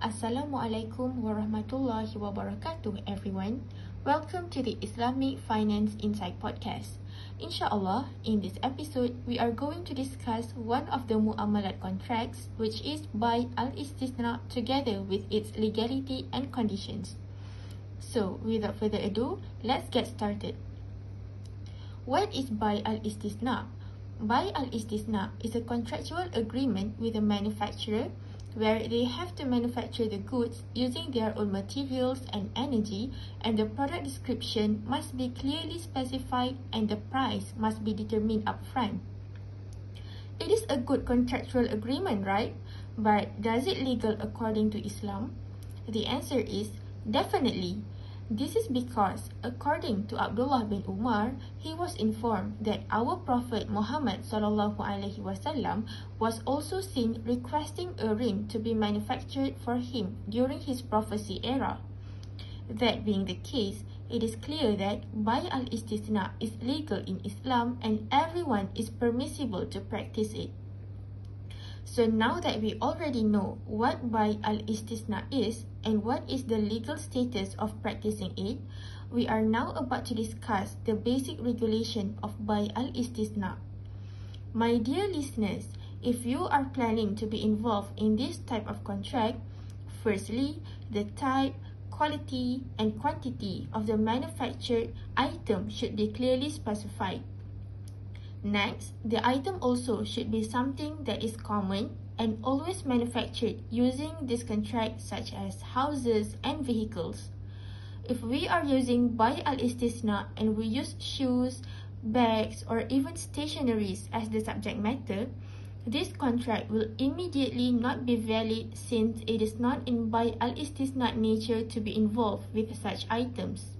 Assalamualaikum warahmatullahi wabarakatuh everyone. Welcome to the Islamic Finance Insight podcast. Inshallah, in this episode, we are going to discuss one of the muamalat contracts which is bay al-istisna together with its legality and conditions. So, without further ado, let's get started. What is bay al-istisna? Bay al-istisna is a contractual agreement with a manufacturer where they have to manufacture the goods using their own materials and energy and the product description must be clearly specified and the price must be determined upfront. It is a good contractual agreement, right? But does it legal according to Islam? The answer is definitely. This is because, according to Abdullah bin Umar, he was informed that our Prophet Muhammad sallallahu alaihi wasallam was also seen requesting a ring to be manufactured for him during his prophecy era. That being the case, it is clear that bay al-istisna is legal in Islam and everyone is permissible to practice it. So now that we already know what bay al-istisna is and what is the legal status of practicing it, we are now about to discuss the basic regulation of bay al-istisna. My dear listeners, if you are planning to be involved in this type of contract, firstly, the type, quality and quantity of the manufactured item should be clearly specified. Next, the item also should be something that is common and always manufactured using this contract such as houses and vehicles. If we are using bay al-istisna and we use shoes, bags or even stationaries as the subject matter, this contract will immediately not be valid since it is not in bay al-istisna nature to be involved with such items.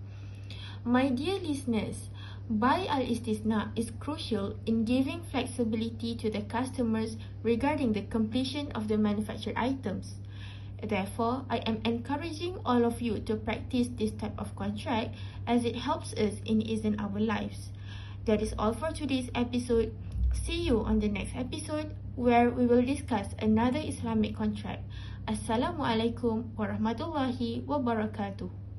My dear listeners, Bay al-istisna is crucial in giving flexibility to the customers regarding the completion of the manufactured items. Therefore, I am encouraging all of you to practice this type of contract as it helps us in easing our lives. That is all for today's episode. See you on the next episode where we will discuss another Islamic contract. Assalamualaikum warahmatullahi wabarakatuh.